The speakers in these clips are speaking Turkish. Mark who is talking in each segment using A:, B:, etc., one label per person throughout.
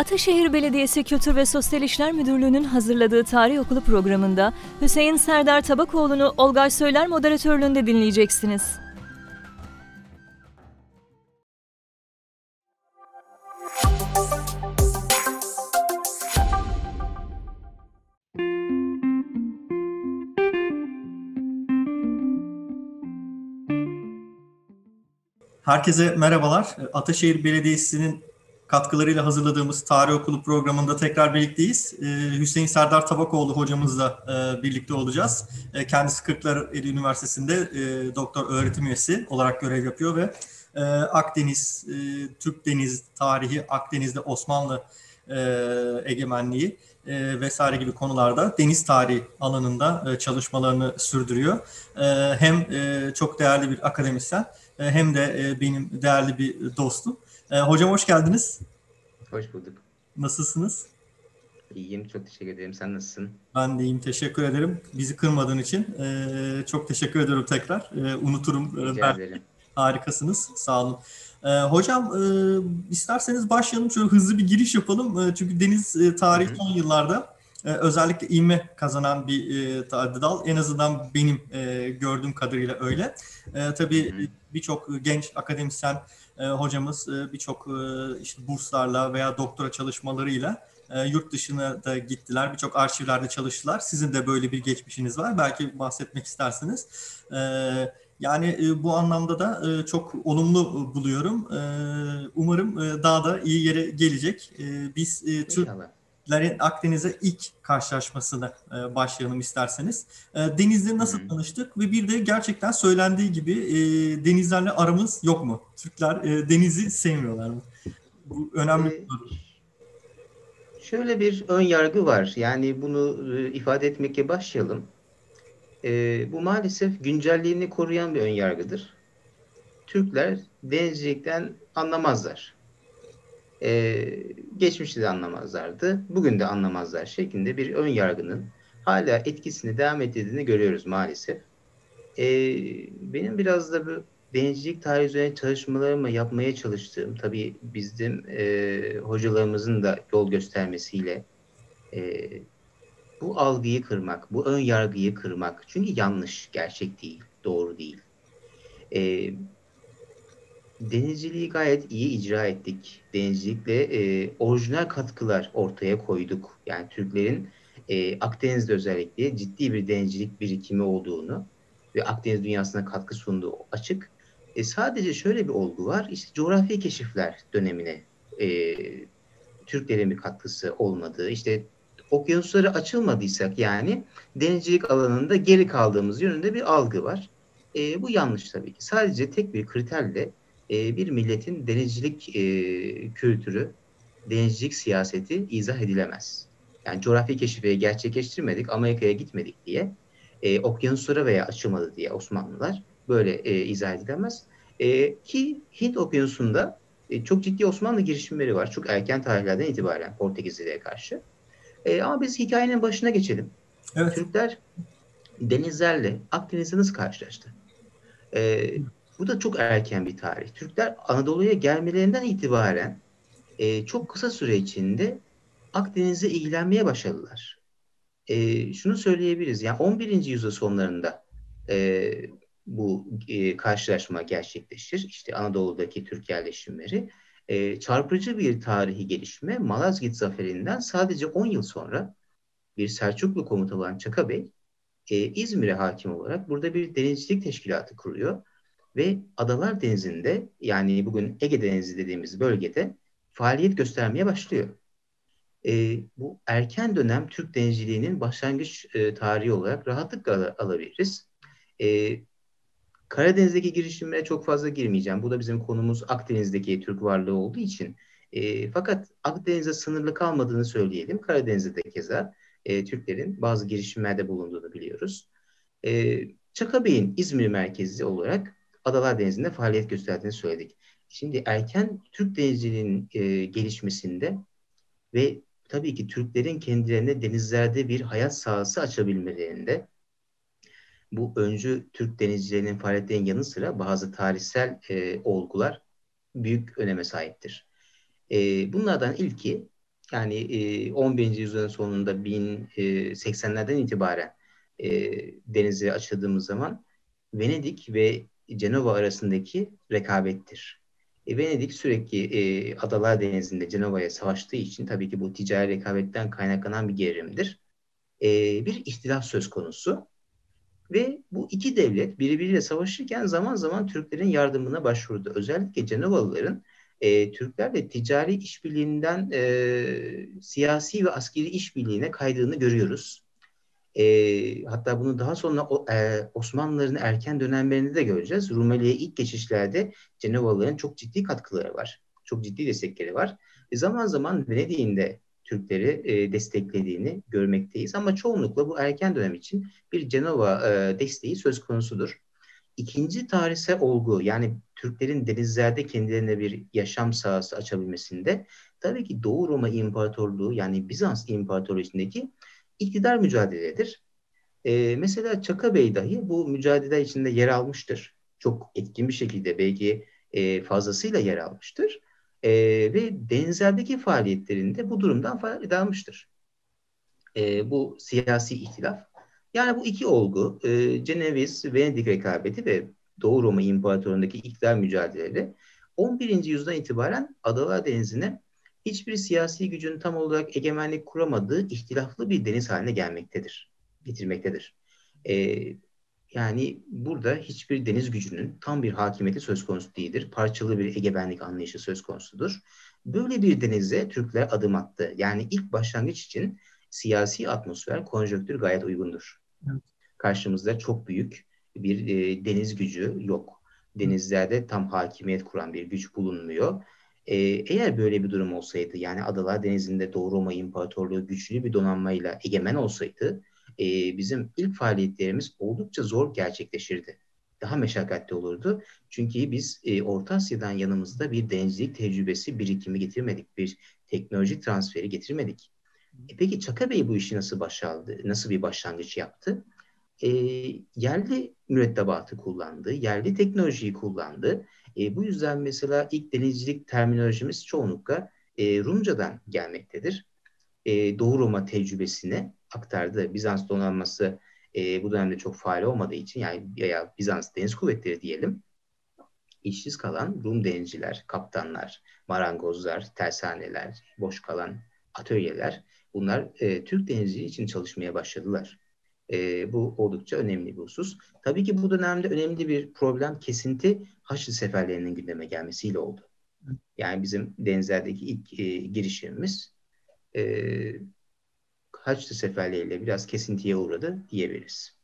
A: Ataşehir Belediyesi Kültür ve Sosyal İşler Müdürlüğü'nün hazırladığı tarih okulu programında Hüseyin Serdar Tabakoğlu'nu Olgay Söyler moderatörlüğünde dinleyeceksiniz.
B: Herkese merhabalar. Ataşehir Belediyesi'nin katkılarıyla hazırladığımız tarih okulu programında tekrar birlikteyiz. Ee, Hüseyin Serdar Tabakoğlu hocamızla e, birlikte olacağız. E, kendisi Kırklareli Üniversitesi'nde e, doktor öğretim üyesi olarak görev yapıyor ve e, Akdeniz, Türk Deniz tarihi, Akdeniz'de Osmanlı egemenliği vesaire gibi konularda deniz tarihi alanında çalışmalarını sürdürüyor. Hem çok değerli bir akademisyen hem de benim değerli bir dostum. E, hocam hoş geldiniz.
C: Hoş bulduk.
B: Nasılsınız?
C: İyiyim, çok teşekkür ederim. Sen nasılsın?
B: Ben de iyiyim, teşekkür ederim. Bizi kırmadığın için çok teşekkür ederim tekrar. unuturum.
C: Rica ederim.
B: Harikasınız, sağ olun. hocam isterseniz başlayalım, şöyle hızlı bir giriş yapalım. çünkü deniz tarihi son yıllarda özellikle ilme kazanan bir e, dal. En azından benim gördüğüm kadarıyla öyle. tabii birçok genç akademisyen e, hocamız e, birçok e, işte burslarla veya doktora çalışmalarıyla e, yurt dışına da gittiler. Birçok arşivlerde çalıştılar. Sizin de böyle bir geçmişiniz var. Belki bahsetmek istersiniz. E, yani e, bu anlamda da çok olumlu buluyorum. E, umarım daha da iyi yere gelecek. Biz Türk Lerin Akdeniz'e ilk karşılaşmasını e, başlayalım isterseniz. E, denizle nasıl tanıştık ve bir de gerçekten söylendiği gibi e, denizlerle aramız yok mu? Türkler e, denizi sevmiyorlar mı? Bu önemli bir soru.
C: Şöyle bir ön yargı var. Yani bunu e, ifade etmekle başlayalım. E, bu maalesef güncelliğini koruyan bir ön yargıdır. Türkler denizcilikten anlamazlar e, geçmişte de anlamazlardı, bugün de anlamazlar şeklinde bir ön yargının hala etkisini devam ettirdiğini görüyoruz maalesef. E, benim biraz da bu denizcilik tarihi üzerine çalışmalarımı yapmaya çalıştığım, tabii bizim e, hocalarımızın da yol göstermesiyle e, bu algıyı kırmak, bu ön yargıyı kırmak. Çünkü yanlış, gerçek değil, doğru değil. E, denizciliği gayet iyi icra ettik. Denizcilikle e, orijinal katkılar ortaya koyduk. Yani Türklerin e, Akdeniz'de özellikle ciddi bir denizcilik birikimi olduğunu ve Akdeniz dünyasına katkı sunduğu açık. E, sadece şöyle bir olgu var. İşte coğrafi keşifler dönemine e, Türklerin bir katkısı olmadığı, işte okyanusları açılmadıysak yani denizcilik alanında geri kaldığımız yönünde bir algı var. E, bu yanlış tabii ki. Sadece tek bir kriterle e, bir milletin denizcilik e, kültürü, denizcilik siyaseti izah edilemez. Yani coğrafi keşifi gerçekleştirmedik, Amerika'ya gitmedik diye, e, okyanuslara veya açılmadı diye Osmanlılar böyle e, izah edilemez. E, ki Hint okyanusunda e, çok ciddi Osmanlı girişimleri var. Çok erken tarihlerden itibaren Portekizlilere karşı. E, ama biz hikayenin başına geçelim. Evet. Türkler denizlerle Akdeniz'de nasıl karşılaştı? E, bu da çok erken bir tarih. Türkler Anadolu'ya gelmelerinden itibaren e, çok kısa süre içinde Akdeniz'e ilgilenmeye başladılar. E, şunu söyleyebiliriz. Yani 11. yüzyıl sonlarında e, bu e, karşılaşma gerçekleşir. İşte Anadolu'daki Türk yerleşimleri. E, çarpıcı bir tarihi gelişme Malazgirt Zaferi'nden sadece 10 yıl sonra bir Selçuklu komutanı olan Çaka Bey e, İzmir'e hakim olarak burada bir denizcilik teşkilatı kuruyor ve Adalar Denizi'nde yani bugün Ege Denizi dediğimiz bölgede faaliyet göstermeye başlıyor. E, bu erken dönem Türk denizciliğinin başlangıç e, tarihi olarak rahatlıkla al- alabiliriz. E, Karadeniz'deki girişimlere çok fazla girmeyeceğim. Bu da bizim konumuz Akdeniz'deki Türk varlığı olduğu için. E, fakat Akdeniz'e sınırlı kalmadığını söyleyelim. Karadeniz'de de keza e, Türklerin bazı girişimlerde bulunduğunu biliyoruz. E, Çaka Bey'in İzmir merkezi olarak Adalar Denizi'nde faaliyet gösterdiğini söyledik. Şimdi erken Türk denizciliğinin e, gelişmesinde ve tabii ki Türklerin kendilerine denizlerde bir hayat sahası açabilmelerinde bu öncü Türk denizcilerinin faaliyetlerinin yanı sıra bazı tarihsel e, olgular büyük öneme sahiptir. E, bunlardan ilki yani e, 11. yüzyılın sonunda 1080'lerden itibaren e, denize açıldığımız zaman Venedik ve Cenova arasındaki rekabettir. E, Venedik sürekli e, Adalar Denizi'nde Cenova'ya savaştığı için tabii ki bu ticari rekabetten kaynaklanan bir gerilimdir. E, bir ihtilaf söz konusu. Ve bu iki devlet birbiriyle savaşırken zaman zaman Türklerin yardımına başvurdu. Özellikle Cenovalıların e, Türklerle ticari işbirliğinden e, siyasi ve askeri işbirliğine kaydığını görüyoruz. E, hatta bunu daha sonra e, Osmanlıların erken dönemlerinde de göreceğiz. Rumeli'ye ilk geçişlerde Cenevalıların çok ciddi katkıları var. Çok ciddi destekleri var. E, zaman zaman Venedik'in de Türkleri e, desteklediğini görmekteyiz. Ama çoğunlukla bu erken dönem için bir Cenova e, desteği söz konusudur. İkinci tarihsel olgu yani Türklerin denizlerde kendilerine bir yaşam sahası açabilmesinde tabii ki Doğu Roma İmparatorluğu yani Bizans İmparatorluğu içindeki iktidar mücadeledir. Ee, mesela Çaka Bey dahi bu mücadele içinde yer almıştır. Çok etkin bir şekilde belki e, fazlasıyla yer almıştır. E, ve denizlerdeki faaliyetlerinde bu durumdan faydalanmıştır. E, bu siyasi ihtilaf. Yani bu iki olgu, e, Ceneviz, Venedik rekabeti ve Doğu Roma İmparatorluğu'ndaki iktidar mücadeleleri 11. yüzyıldan itibaren Adalar Denizi'ne hiçbir siyasi gücün tam olarak egemenlik kuramadığı ihtilaflı bir deniz haline gelmektedir, getirmektedir. E, yani burada hiçbir deniz gücünün tam bir hakimiyeti söz konusu değildir. Parçalı bir egemenlik anlayışı söz konusudur. Böyle bir denize Türkler adım attı. Yani ilk başlangıç için siyasi atmosfer, konjonktür gayet uygundur. Evet. Karşımızda çok büyük bir e, deniz gücü yok. Denizlerde tam hakimiyet kuran bir güç bulunmuyor. E, eğer böyle bir durum olsaydı, yani Adalar Denizi'nde Doğu Roma İmparatorluğu güçlü bir donanmayla egemen olsaydı, e, bizim ilk faaliyetlerimiz oldukça zor gerçekleşirdi. Daha meşakkatli olurdu. Çünkü biz e, Orta Asya'dan yanımızda bir denizcilik tecrübesi birikimi getirmedik. Bir teknoloji transferi getirmedik. E peki Çaka Bey bu işi nasıl başardı? Nasıl bir başlangıç yaptı? E, yerli mürettebatı kullandı, yerli teknolojiyi kullandı. E, bu yüzden mesela ilk denizcilik terminolojimiz çoğunlukla e, Rumcadan gelmektedir. E, Doğu Roma tecrübesine aktardı. Bizans donanması e, bu dönemde çok faal olmadığı için yani ya Bizans Deniz Kuvvetleri diyelim işsiz kalan Rum denizciler, kaptanlar, marangozlar, tersaneler, boş kalan atölyeler bunlar e, Türk denizciliği için çalışmaya başladılar. E, bu oldukça önemli bir husus. Tabii ki bu dönemde önemli bir problem kesinti Haçlı seferlerinin gündeme gelmesiyle oldu. Yani bizim denizlerdeki ilk e, girişimimiz e, Haçlı seferleriyle biraz kesintiye uğradı diyebiliriz.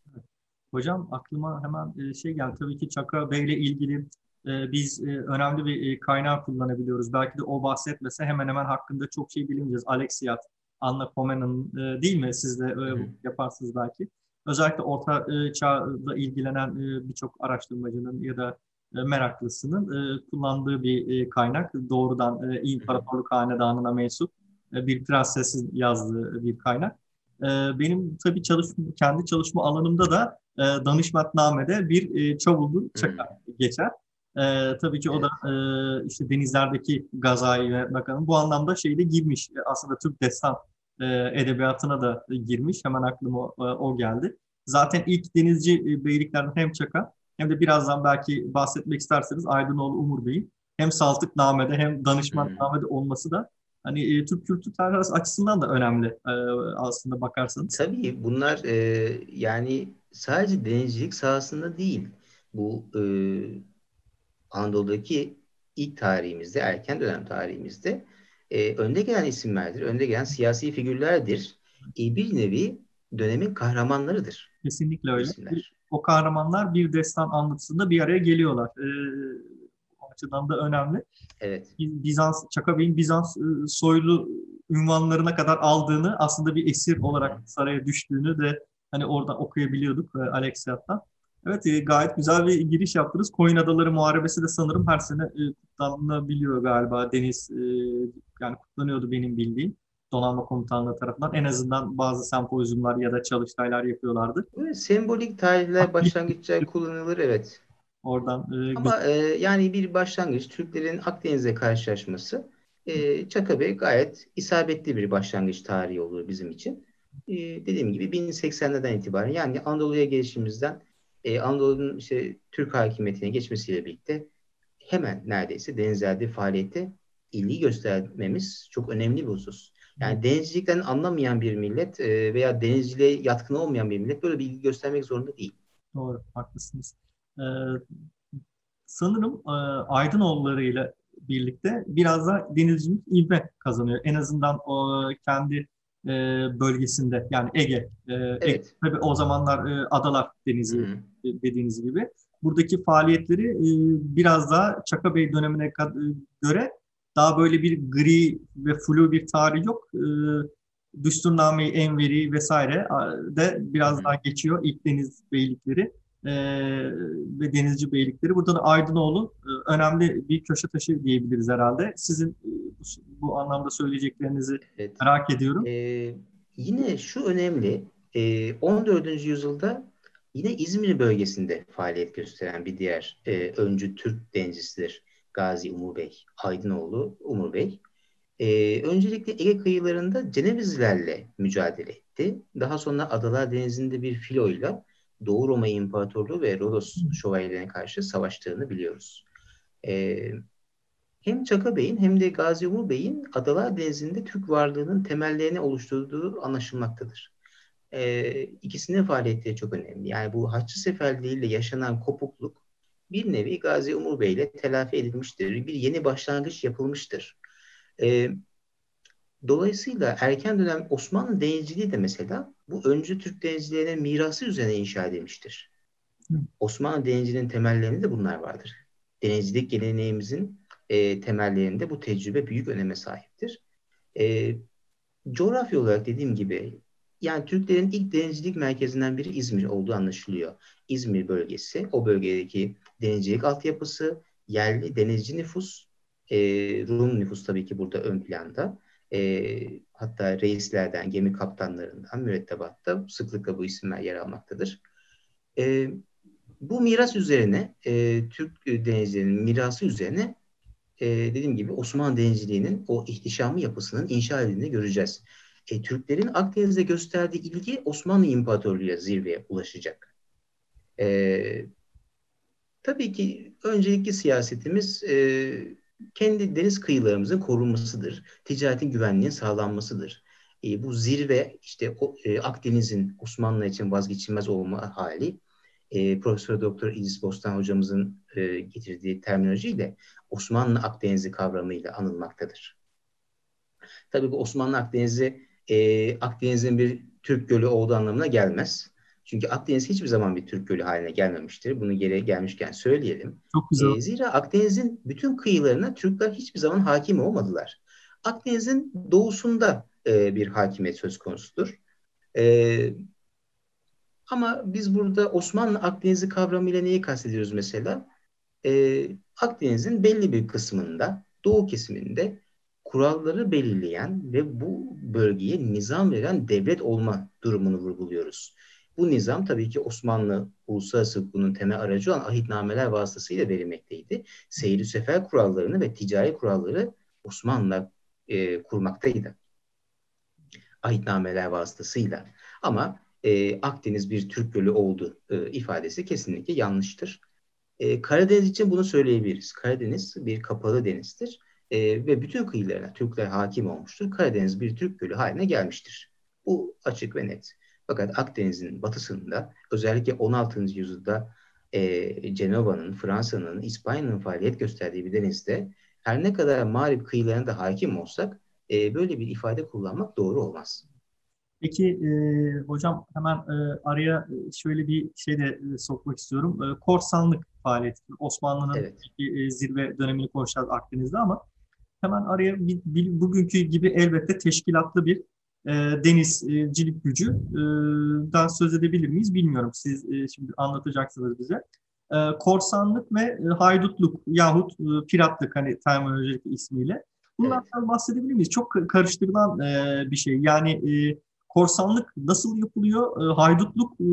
B: Hocam aklıma hemen e, şey geldi. Tabii ki Çaka Bey ile ilgili e, biz e, önemli bir kaynağı kullanabiliyoruz. Belki de o bahsetmese hemen hemen hakkında çok şey bilemeyeceğiz. Alexiat, Anna Komena'nın değil mi? Siz de yaparsınız belki. Özellikle Orta Çağ'da ilgilenen birçok araştırmacının ya da meraklısının kullandığı bir kaynak. Doğrudan İmparatorluk Hanedanı'na mensup e, bir prensesin yazdığı bir kaynak. E, benim tabii çalışma, kendi çalışma alanımda da e, danışmatnamede bir çavuldu çakar hmm. geçer. Ee, tabii ki o da e, işte denizlerdeki gazayı ve bakalım bu anlamda şeyde girmiş. Aslında Türk destan e, edebiyatına da girmiş. Hemen aklıma o, o geldi. Zaten ilk denizci beyliklerden hem Çaka hem de birazdan belki bahsetmek isterseniz Aydınoğlu Umur Bey'in hem Saltıkname'de hem Danışmanname'de olması da hani e, Türk kültür tarihi açısından da önemli e, aslında bakarsanız.
C: Tabii bunlar e, yani sadece denizcilik sahasında değil. Bu e, Anadolu'daki ilk tarihimizde, erken dönem tarihimizde e, önde gelen isimlerdir, önde gelen siyasi figürlerdir. E, bir nevi dönemin kahramanlarıdır.
B: Kesinlikle öyle. Isimler. O kahramanlar bir destan anlatısında bir araya geliyorlar. E, açıdan da önemli.
C: Evet.
B: Bizans, Çaka Bey'in Bizans ıı, soylu ünvanlarına kadar aldığını aslında bir esir olarak saraya düştüğünü de hani orada okuyabiliyorduk e, Alexiat'tan. Evet e, gayet güzel bir giriş yaptınız. Koyun Adaları Muharebesi de sanırım her sene e, kutlanabiliyor galiba. Deniz yani kutlanıyordu benim bildiğim. Donanma Komutanlığı tarafından en azından bazı sempozyumlar ya da çalıştaylar yapıyorlardı.
C: Evet, sembolik tarihler başlangıçta kullanılır evet.
B: Oradan
C: e, Ama e, yani bir başlangıç Türklerin Akdeniz'e karşılaşması e, Çaka Bey gayet isabetli bir başlangıç tarihi olur bizim için. E, dediğim gibi 1080'lerden itibaren yani Anadolu'ya gelişimizden e, Anadolu'nun işte Türk hakimiyetine geçmesiyle birlikte hemen neredeyse denizlerde faaliyete ilgi göstermemiz çok önemli bir husus. Yani denizcilikten anlamayan bir millet e, veya denizciliğe yatkın olmayan bir millet böyle bir ilgi göstermek zorunda değil.
B: Doğru, haklısınız. Ee, sanırım e, Aydınoğulları ile birlikte biraz da denizcilik ivme kazanıyor. En azından o kendi e, bölgesinde yani Ege. E,
C: Evet.
B: Ege, tabii o zamanlar e, Adalar Denizi
C: Hı hı.
B: Dediğiniz gibi. Buradaki faaliyetleri e, biraz daha Çaka Bey dönemine kad- göre daha böyle bir gri ve flu bir tarih yok. E, Düsturname-i Enveri vesaire de biraz daha geçiyor ilk deniz beylikleri e, ve denizci beylikleri. Burada da Aydınoğlu e, önemli bir köşe taşı diyebiliriz herhalde. Sizin e, bu, bu anlamda söyleyeceklerinizi
C: Evet.
B: merak ediyorum.
C: Ee, yine şu önemli, e, 14. yüzyılda yine İzmir bölgesinde faaliyet gösteren bir diğer e, öncü Türk denizcisidir Gazi Umur Bey, Aydınoğlu Umur Bey. Ee, öncelikle Ege kıyılarında Cenevizlilerle mücadele etti. Daha sonra Adalar Denizi'nde bir filoyla Doğu Roma İmparatorluğu ve Rodos şövalyelerine karşı savaştığını biliyoruz. Ee, hem Çaka Bey'in hem de Gazi Umur Bey'in Adalar Denizi'nde Türk varlığının temellerini oluşturduğu anlaşılmaktadır. Ee, ikisinin faaliyetleri çok önemli. Yani bu Haçlı Seferliğiyle yaşanan kopukluk bir nevi Gazi Umur Bey ile telafi edilmiştir. Bir yeni başlangıç yapılmıştır. Ee, dolayısıyla erken dönem Osmanlı denizciliği de mesela bu öncü Türk denizcilerinin mirası üzerine inşa edilmiştir.
B: Hı.
C: Osmanlı denizciliğinin temellerinde de bunlar vardır. Denizcilik geleneğimizin e, temellerinde bu tecrübe büyük öneme sahiptir. E, coğrafya olarak dediğim gibi yani Türklerin ilk denizcilik merkezinden biri İzmir olduğu anlaşılıyor. İzmir bölgesi, o bölgedeki denizcilik altyapısı, yerli denizci nüfus, e, Rum nüfus tabii ki burada ön planda. E, hatta reislerden, gemi kaptanlarından mürettebatta sıklıkla bu isimler yer almaktadır. E, bu miras üzerine, e, Türk denizcilerinin mirası üzerine e, dediğim gibi Osmanlı denizciliğinin o ihtişamlı yapısının inşa edildiğini göreceğiz. E, Türklerin Akdeniz'e gösterdiği ilgi Osmanlı İmparatorluğu'ya zirveye ulaşacak. E, tabii ki öncelikli siyasetimiz e, kendi deniz kıyılarımızın korunmasıdır. Ticaretin güvenliğinin sağlanmasıdır. E, bu zirve işte o, e, Akdeniz'in Osmanlı için vazgeçilmez olma hali e, Profesör Doktor İdris Bostan hocamızın e, getirdiği terminolojiyle Osmanlı Akdeniz'i kavramıyla anılmaktadır. Tabii bu Osmanlı Akdeniz'i e, Akdeniz'in bir Türk gölü olduğu anlamına gelmez. Çünkü Akdeniz hiçbir zaman bir Türk gölü haline gelmemiştir. Bunu geri gelmişken söyleyelim.
B: Çok güzel.
C: E, zira Akdeniz'in bütün kıyılarına Türkler hiçbir zaman hakim olmadılar. Akdeniz'in doğusunda e, bir hakimiyet söz konusudur. E, ama biz burada Osmanlı Akdeniz'i kavramıyla neyi kastediyoruz mesela? Ee, Akdeniz'in belli bir kısmında, doğu kesiminde kuralları belirleyen ve bu bölgeye nizam veren devlet olma durumunu vurguluyoruz. Bu nizam tabii ki Osmanlı uluslararası hukukunun temel aracı olan ahitnameler vasıtasıyla verilmekteydi. Seyri sefer kurallarını ve ticari kuralları Osmanlı e, kurmaktaydı. Ahitnameler vasıtasıyla. Ama e, Akdeniz bir Türk gölü oldu e, ifadesi kesinlikle yanlıştır. E, Karadeniz için bunu söyleyebiliriz. Karadeniz bir kapalı denizdir e, ve bütün kıyılarına Türkler hakim olmuştur. Karadeniz bir Türk gölü haline gelmiştir. Bu açık ve net. Fakat Akdeniz'in batısında özellikle 16. yüzyılda e, Cenova'nın, Fransa'nın, İspanya'nın faaliyet gösterdiği bir denizde her ne kadar mağrip kıyılarına da hakim olsak e, böyle bir ifade kullanmak doğru olmaz.
B: Peki e, hocam hemen e, araya şöyle bir şey de e, sokmak istiyorum. E, korsanlık faaliyeti. Osmanlı'nın
C: Evet.
B: e, zirve dönemini konuşacağız Akdeniz'de ama hemen araya bir, bir- bugünkü gibi elbette teşkilatlı bir e, denizcilik gücüden söz edebilir miyiz bilmiyorum. Siz e, şimdi anlatacaksınız bize. E, korsanlık ve e, haydutluk yahut e, piratlık hani terminolojik ismiyle. Bunlardan bahsedebilir miyiz? Çok karıştırılan e, bir şey. Yani e, korsanlık nasıl yapılıyor? E, haydutluk e,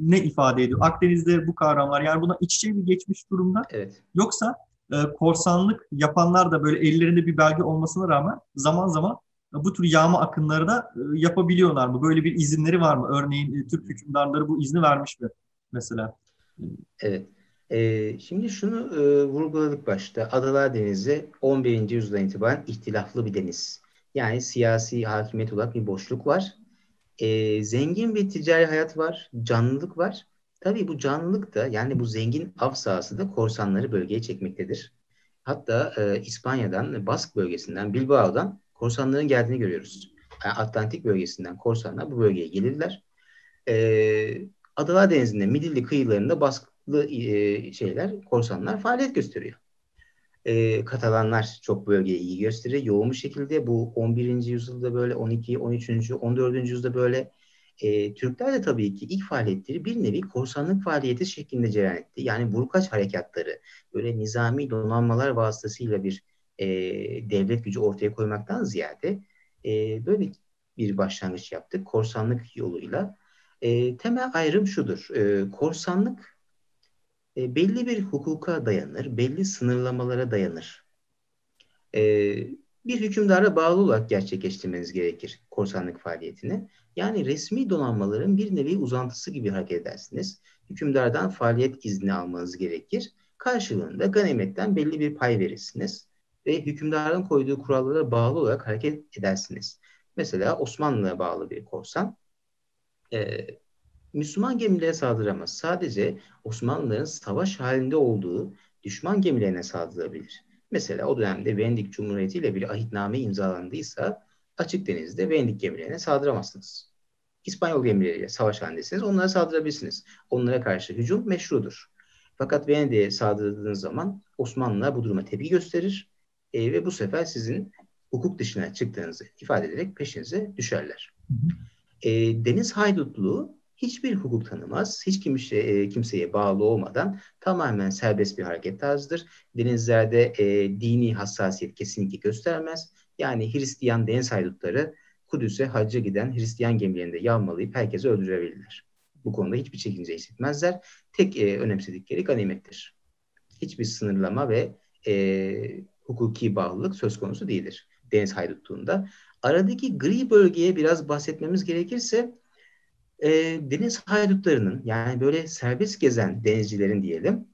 B: ne ifade ediyor? Akdeniz'de bu kavramlar yani buna iç içe bir geçmiş durumda.
C: Evet.
B: Yoksa e, korsanlık yapanlar da böyle ellerinde bir belge olmasına rağmen zaman zaman bu tür yağma akınları da e, yapabiliyorlar mı? Böyle bir izinleri var mı? Örneğin e, Türk hükümdarları bu izni vermiş mi mesela?
C: Evet. Ee, şimdi şunu e, vurguladık başta. Adalar Denizi 11. yüzyıldan itibaren ihtilaflı bir deniz. Yani siyasi hakimiyet olarak bir boşluk var. Ee, zengin bir ticari hayat var, canlılık var. Tabii bu canlılık da yani bu zengin av sahası da korsanları bölgeye çekmektedir. Hatta e, İspanya'dan, Bask bölgesinden, Bilbao'dan korsanların geldiğini görüyoruz. Yani Atlantik bölgesinden korsanlar bu bölgeye gelirler. E, Adalar Denizi'nde, Midilli kıyılarında baskılı e, şeyler, korsanlar faaliyet gösteriyor. E, Katalanlar çok bölgeye iyi gösteriyor. Yoğun bir şekilde bu 11. yüzyılda böyle 12, 13. 14. yüzyılda böyle e, Türkler de tabii ki ilk faaliyetleri bir nevi korsanlık faaliyeti şeklinde cereyan etti. Yani burkaç harekatları, böyle nizami donanmalar vasıtasıyla bir e, devlet gücü ortaya koymaktan ziyade e, böyle bir başlangıç yaptık korsanlık yoluyla. E, temel ayrım şudur, e, korsanlık e, belli bir hukuka dayanır, belli sınırlamalara dayanır. E, bir hükümdara bağlı olarak gerçekleştirmeniz gerekir korsanlık faaliyetini. Yani resmi donanmaların bir nevi uzantısı gibi hareket edersiniz. Hükümdardan faaliyet izni almanız gerekir. Karşılığında ganimetten belli bir pay verirsiniz ve hükümdarın koyduğu kurallara bağlı olarak hareket edersiniz. Mesela Osmanlı'ya bağlı bir korsan e, Müslüman gemilere saldıramaz. Sadece Osmanlıların savaş halinde olduğu düşman gemilerine saldırabilir. Mesela o dönemde Venedik Cumhuriyeti ile bir ahitname imzalandıysa açık denizde Venedik gemilerine saldıramazsınız. İspanyol gemileriyle savaş halindesiniz. Onlara saldırabilirsiniz. Onlara karşı hücum meşrudur. Fakat Venedik'e saldırdığınız zaman Osmanlı bu duruma tepki gösterir e, ve bu sefer sizin hukuk dışına çıktığınızı ifade ederek peşinize düşerler. E, deniz haydutluğu hiçbir hukuk tanımaz. Hiç kimse, e, kimseye bağlı olmadan tamamen serbest bir hareket tarzıdır. Denizlerde e, dini hassasiyet kesinlikle göstermez. Yani Hristiyan deniz haydutları Kudüs'e hacca giden Hristiyan gemilerinde yağmalayıp herkesi öldürebilirler. Bu konuda hiçbir çekince hissetmezler. Tek e, önemsedikleri ganimettir. Hiçbir sınırlama ve e, hukuki bağlılık söz konusu değildir deniz haydutluğunda. Aradaki gri bölgeye biraz bahsetmemiz gerekirse e, deniz haydutlarının yani böyle serbest gezen denizcilerin diyelim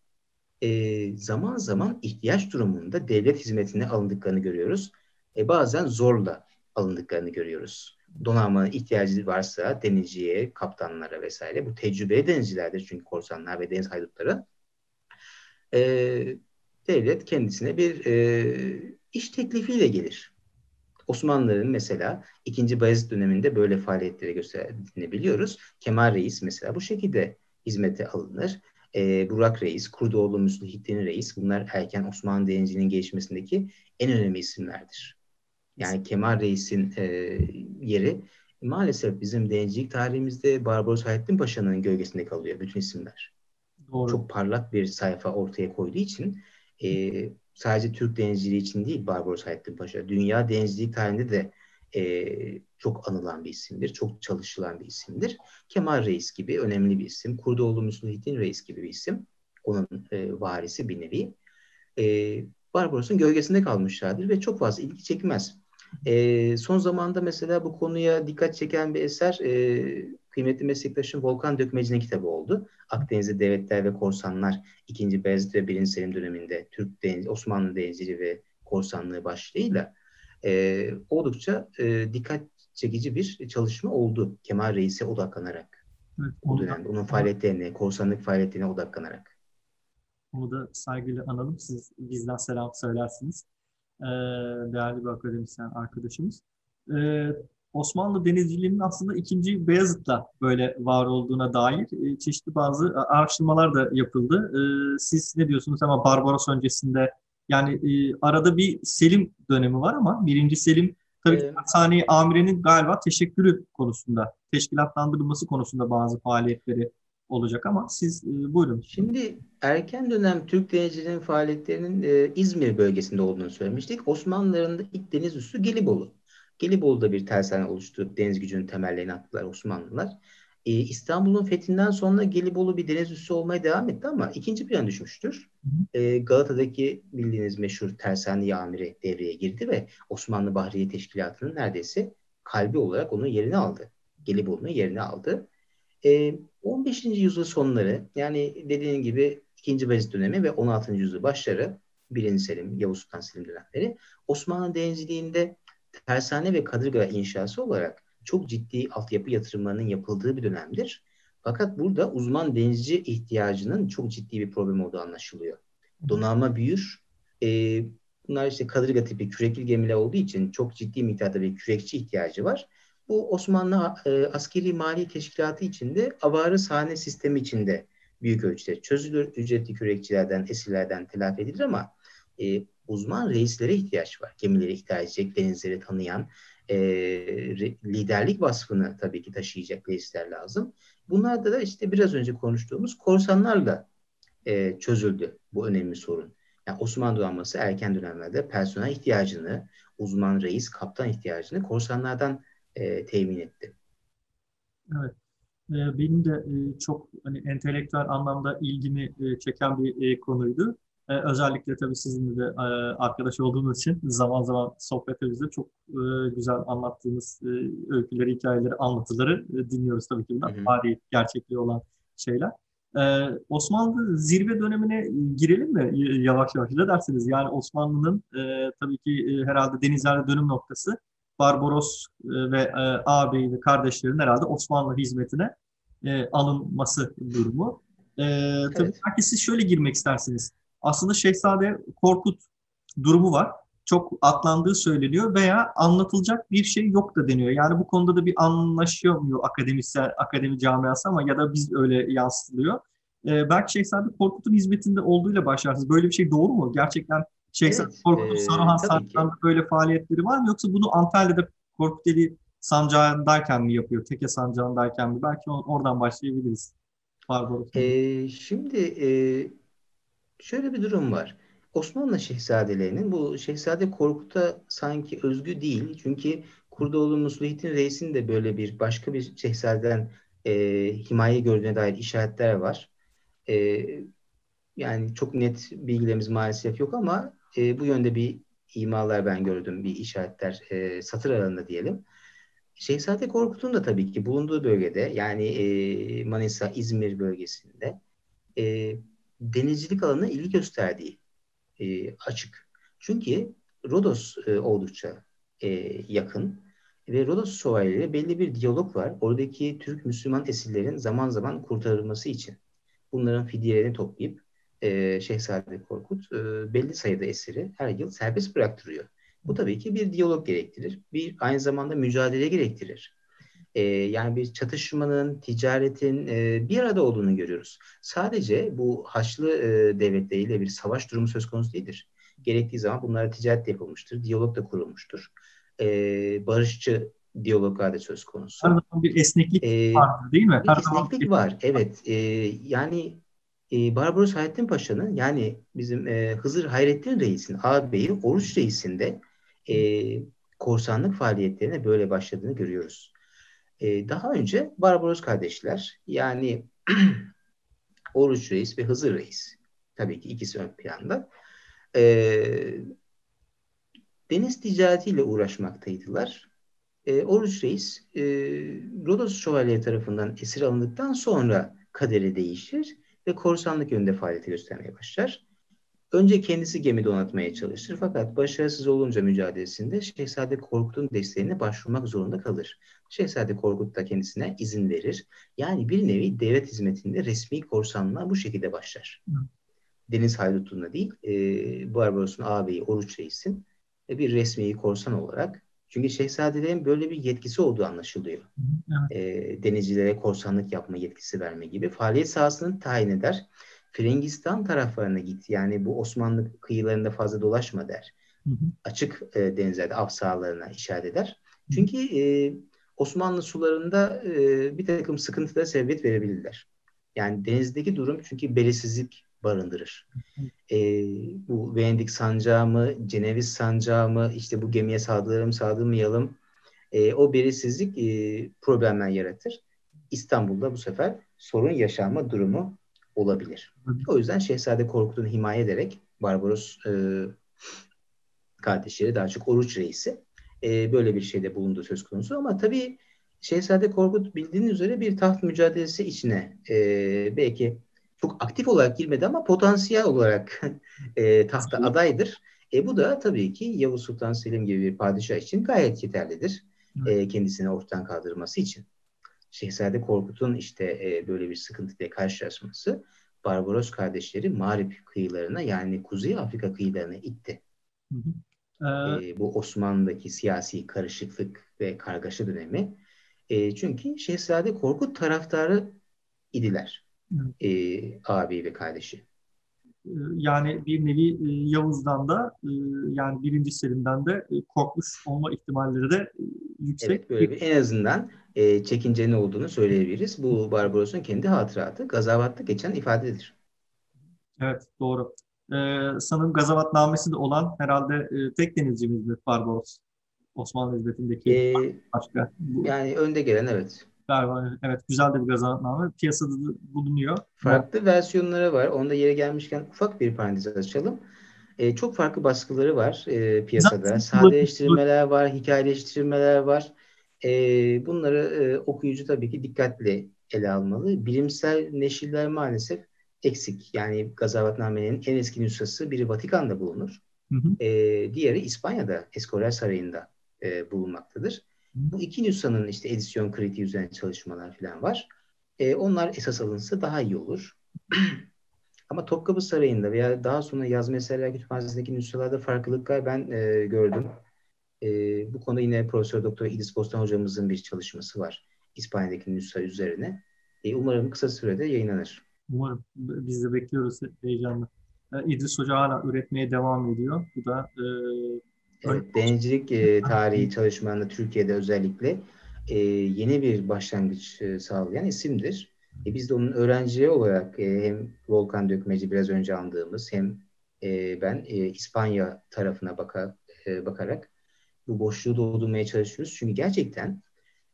C: e, zaman zaman ihtiyaç durumunda devlet hizmetine alındıklarını görüyoruz. E, bazen zorla alındıklarını görüyoruz. Donanma ihtiyacı varsa denizciye, kaptanlara vesaire bu tecrübeli denizcilerdir çünkü korsanlar ve deniz haydutları. E, devlet kendisine bir e, iş teklifiyle gelir. Osmanlıların mesela 2. Bayezid döneminde böyle faaliyetlere gösterdiğini biliyoruz. Kemal Reis mesela bu şekilde hizmete alınır. E, Burak Reis, Kurdoğlu Müslühittin Reis bunlar erken Osmanlı denizciliğinin gelişmesindeki en önemli isimlerdir. Yani Kemal Reis'in e, yeri maalesef bizim denizcilik tarihimizde Barbaros Hayrettin Paşa'nın gölgesinde kalıyor bütün isimler. Doğru. Çok parlak bir sayfa ortaya koyduğu için e, sadece Türk denizciliği için değil Barbaros Hayrettin Paşa, dünya denizcilik tarihinde de e, çok anılan bir isimdir, çok çalışılan bir isimdir. Kemal Reis gibi önemli bir isim, Kurdoğlu Müslühittin Reis gibi bir isim, onun e, varisi bir nevi. E, Barbaros'un gölgesinde kalmışlardır ve çok fazla ilgi çekmez. E, son zamanda mesela bu konuya dikkat çeken bir eser e, kıymetli meslektaşım Volkan Dökmeci'nin kitabı oldu. Akdeniz'de Devletler ve Korsanlar 2. Beyazıt ve 1. Selim döneminde Türk deniz, Osmanlı denizciliği ve korsanlığı başlığıyla e, oldukça e, dikkat çekici bir çalışma oldu Kemal Reis'e odaklanarak. Evet, o dönemde onun faaliyetlerine, korsanlık faaliyetlerine odaklanarak.
B: Onu da saygıyla analım. Siz bizden selam söylersiniz. Ee, değerli bir akademisyen arkadaşımız. Ee, Osmanlı denizciliğinin aslında ikinci Beyazıt'la böyle var olduğuna dair e, çeşitli bazı araştırmalar da yapıldı. E, siz ne diyorsunuz ama Barbaros öncesinde yani e, arada bir Selim dönemi var ama birinci Selim tabii ki Amire'nin galiba teşekkürü konusunda, teşkilatlandırılması konusunda bazı faaliyetleri olacak ama siz buyurun.
C: Şimdi erken dönem Türk denizciliğinin faaliyetlerinin İzmir bölgesinde olduğunu söylemiştik. Osmanlıların ilk deniz üssü Gelibolu. Gelibolu'da bir tersane oluşturup deniz gücünün temellerini attılar Osmanlılar. e, İstanbul'un fethinden sonra Gelibolu bir deniz üssü olmaya devam etti ama ikinci plan düşmüştür. E, Galata'daki bildiğiniz meşhur tersane amiri devreye girdi ve Osmanlı Bahriye Teşkilatı'nın neredeyse kalbi olarak onun yerini aldı. Gelibolu'nun yerini aldı. E, 15. yüzyıl sonları yani dediğim gibi 2. Bayezid dönemi ve 16. yüzyıl başları 1. Selim, Yavuz Sultan Selim dönemleri Osmanlı denizciliğinde tersane ve kadırga inşası olarak çok ciddi altyapı yatırımlarının yapıldığı bir dönemdir. Fakat burada uzman denizci ihtiyacının çok ciddi bir problem olduğu anlaşılıyor. Donanma büyür. E, bunlar işte kadırga tipi kürekli gemiler olduğu için çok ciddi miktarda bir kürekçi ihtiyacı var. Bu Osmanlı e, askeri mali teşkilatı içinde avarı sahne sistemi içinde büyük ölçüde çözülür. Ücretli kürekçilerden, esirlerden telafi edilir ama e, uzman reislere ihtiyaç var. Gemileri idare edecek, denizleri tanıyan, e, liderlik vasfını tabii ki taşıyacak reisler lazım. Bunlarda da işte biraz önce konuştuğumuz korsanlarla e, çözüldü bu önemli sorun. Yani Osmanlı donanması erken dönemlerde personel ihtiyacını, uzman reis, kaptan ihtiyacını korsanlardan e, temin etti.
B: Evet. Benim de çok hani entelektüel anlamda ilgimi çeken bir konuydu. Özellikle tabii sizinle de arkadaş olduğumuz için zaman zaman sohbetimizde çok güzel anlattığınız öyküleri, hikayeleri, anlatıları dinliyoruz tabii ki bunlar. Tarihi, gerçekliği olan şeyler. Osmanlı zirve dönemine girelim mi yavaş yavaş? Ne dersiniz? Yani Osmanlı'nın tabii ki herhalde denizlerde dönüm noktası Barbaros ve ağabeyi ve kardeşlerin herhalde Osmanlı hizmetine alınması durumu. Tabii evet. belki siz şöyle girmek istersiniz aslında Şehzade Korkut durumu var. Çok atlandığı söyleniyor veya anlatılacak bir şey yok da deniyor. Yani bu konuda da bir anlaşamıyor akademisyen, akademi camiası ama ya da biz öyle yansıtılıyor. Ee, belki Şehzade Korkut'un hizmetinde olduğuyla başlarsınız. Böyle bir şey doğru mu? Gerçekten Şehzade evet, Korkut'un e, Saruhan Sancağı'nda böyle faaliyetleri var mı? Yoksa bunu Antalya'da Korkuteli Sancağı'ndayken mi yapıyor? Teke Sancağı'ndayken mi? Belki oradan başlayabiliriz.
C: Barbaros. Ee, şimdi e, şöyle bir durum var. Osmanlı şehzadelerinin bu Şehzade Korkut'a sanki özgü değil. Çünkü Kurdoğlu Musluhittin Reis'in de böyle bir başka bir şehzadeden e, himaye gördüğüne dair işaretler var. E, yani çok net bilgilerimiz maalesef yok ama e, bu yönde bir imalar ben gördüm, bir işaretler e, satır aralığında diyelim. Şehzade Korkut'un da tabii ki bulunduğu bölgede yani e, Manisa, İzmir bölgesinde e, denizcilik alanına ilgi gösterdiği e, açık. Çünkü Rodos e, oldukça e, yakın ve Rodos şövalyeleri belli bir diyalog var. Oradaki Türk Müslüman esirlerin zaman zaman kurtarılması için bunların fidyelerini toplayıp e, Şehzade Korkut e, belli sayıda esiri her yıl serbest bıraktırıyor. Bu tabii ki bir diyalog gerektirir. Bir aynı zamanda mücadele gerektirir e, yani bir çatışmanın, ticaretin e, bir arada olduğunu görüyoruz. Sadece bu Haçlı e, devletleriyle bir savaş durumu söz konusu değildir. Gerektiği zaman bunlara ticaret yapılmıştır, diyalog da kurulmuştur. E, barışçı diyaloglar da söz konusu.
B: Her zaman bir esneklik ee, var değil mi?
C: Bir Her esneklik bir... var, evet. E, yani e, Barbaros Hayrettin Paşa'nın yani bizim e, Hızır Hayrettin Reis'in ağabeyi Oruç Reis'in de e, korsanlık faaliyetlerine böyle başladığını görüyoruz. E, daha önce Barbaros kardeşler yani Oruç Reis ve Hızır Reis tabii ki ikisi ön planda e, deniz ticaretiyle uğraşmaktaydılar. E, Oruç Reis e, Rodos Şövalyeleri tarafından esir alındıktan sonra kaderi değişir ve korsanlık yönünde faaliyeti göstermeye başlar. Önce kendisi gemi donatmaya çalışır fakat başarısız olunca mücadelesinde Şehzade Korkut'un desteğine başvurmak zorunda kalır. Şehzade Korkut da kendisine izin verir. Yani bir nevi devlet hizmetinde resmi korsanlığa bu şekilde başlar. Hı. Deniz haydutluğuna değil, e, Barbaros'un ağabeyi Oruç Reis'in e, bir resmi korsan olarak çünkü şehzadelerin böyle bir yetkisi olduğu anlaşılıyor. Evet. E, denizcilere korsanlık yapma yetkisi verme gibi. Faaliyet sahasını tayin eder. Frengistan taraflarına git. Yani bu Osmanlı kıyılarında fazla dolaşma der. Hı hı. Açık e, denizlerde av sahalarına işaret eder. Çünkü e, Osmanlı sularında e, bir takım sıkıntılara sebebiyet verebilirler. Yani denizdeki durum çünkü belirsizlik barındırır. E, bu Venedik sancağı mı, Ceneviz sancağı mı, işte bu gemiye saldıralım, saldırmayalım. E, o belirsizlik e, problemler yaratır. İstanbul'da bu sefer sorun yaşanma durumu olabilir. O yüzden Şehzade Korkut'un himaye ederek Barbaros e, kardeşleri daha çok Oruç Reis'i e, böyle bir şeyde bulundu söz konusu. Ama tabii Şehzade Korkut bildiğiniz üzere bir taht mücadelesi içine e, belki çok aktif olarak girmedi ama potansiyel olarak e, tahta adaydır. E, bu da tabii ki Yavuz Sultan Selim gibi bir padişah için gayet yeterlidir. E, kendisini ortadan kaldırması için. Şehzade Korkut'un işte e, böyle bir sıkıntıyla karşılaşması Barbaros kardeşleri Mağrip kıyılarına yani Kuzey Afrika kıyılarına itti. Hı hı. E, bu Osmanlı'daki siyasi karışıklık ve kargaşa dönemi. E, çünkü Şehzade Korkut taraftarı idiler. E, abi ve kardeşi.
B: Ee, yani bir nevi e, Yavuz'dan da e, yani birinci Selim'den de e, korkmuş olma ihtimalleri de yüksek.
C: Evet böyle bir en azından e, çekincenin olduğunu söyleyebiliriz. Bu Barbaros'un kendi hatıratı Gazavat'ta geçen ifadedir.
B: Evet doğru. Ee, sanırım Gazavatnamesi de olan herhalde e, tek denizcimizdir Barbaros. Osmanlı hizmetindeki
C: ee, başka. Yani önde gelen evet.
B: Galiba evet güzel de bir gazanatname. Piyasada da bulunuyor.
C: Farklı Ama... versiyonları var. Onda yere gelmişken ufak bir parantez açalım. E, çok farklı baskıları var e, piyasada. Zaten Sadeleştirmeler var, hikayeleştirmeler var. E, bunları e, okuyucu tabii ki dikkatli ele almalı. Bilimsel neşirler maalesef eksik. Yani Gazavatname'nin en eski nüshası biri Vatikan'da bulunur. Hı hı. E, diğeri İspanya'da, Escorial Sarayı'nda e, bulunmaktadır. Bu iki nüshanın işte edisyon kritiği üzerine çalışmalar falan var. E, onlar esas alınsa daha iyi olur. Ama Topkapı Sarayı'nda veya daha sonra yazma eserler kütüphanesindeki nüshalarda farklılıklar ben e, gördüm. E, bu konuda yine Profesör Doktor İdris Bostan hocamızın bir çalışması var. İspanya'daki nüsha üzerine. E, umarım kısa sürede yayınlanır.
B: Umarım. Biz de bekliyoruz heyecanla. E, İdris Hoca hala üretmeye devam ediyor. Bu da e,
C: Evet, denizcilik e, tarihi çalışmalarında Türkiye'de özellikle e, yeni bir başlangıç e, sağlayan isimdir. E, biz de onun öğrencileri olarak e, hem Volkan Dökmeci biraz önce andığımız hem e, ben e, İspanya tarafına baka, e, bakarak bu boşluğu doldurmaya çalışıyoruz. Çünkü gerçekten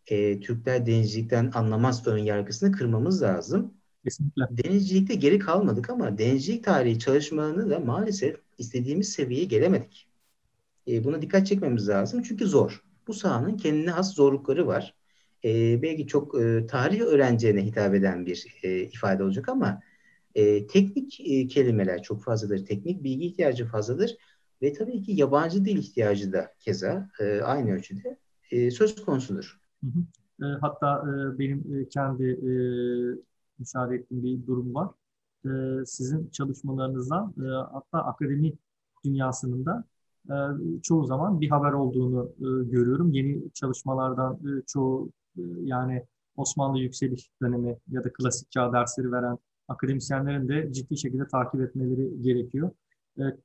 C: e, Türkler denizcilikten anlamaz ön yargısını kırmamız lazım. Kesinlikle. Denizcilikte geri kalmadık ama denizcilik tarihi çalışmalarını da maalesef istediğimiz seviyeye gelemedik. E, buna dikkat çekmemiz lazım çünkü zor. Bu sahanın kendine has zorlukları var. E, belki çok e, tarih öğrencilerine hitap eden bir e, ifade olacak ama e, teknik e, kelimeler çok fazladır. Teknik bilgi ihtiyacı fazladır. Ve tabii ki yabancı dil ihtiyacı da keza e, aynı ölçüde e, söz konusudur.
B: Hı hı. E, hatta e, benim e, kendi e, müsaade ettiğim bir durum var. E, sizin çalışmalarınızdan e, hatta akademi dünyasının da çoğu zaman bir haber olduğunu e, görüyorum. Yeni çalışmalardan e, çoğu yani Osmanlı yükseliş dönemi ya da klasik çağ dersleri veren akademisyenlerin de ciddi şekilde takip etmeleri gerekiyor.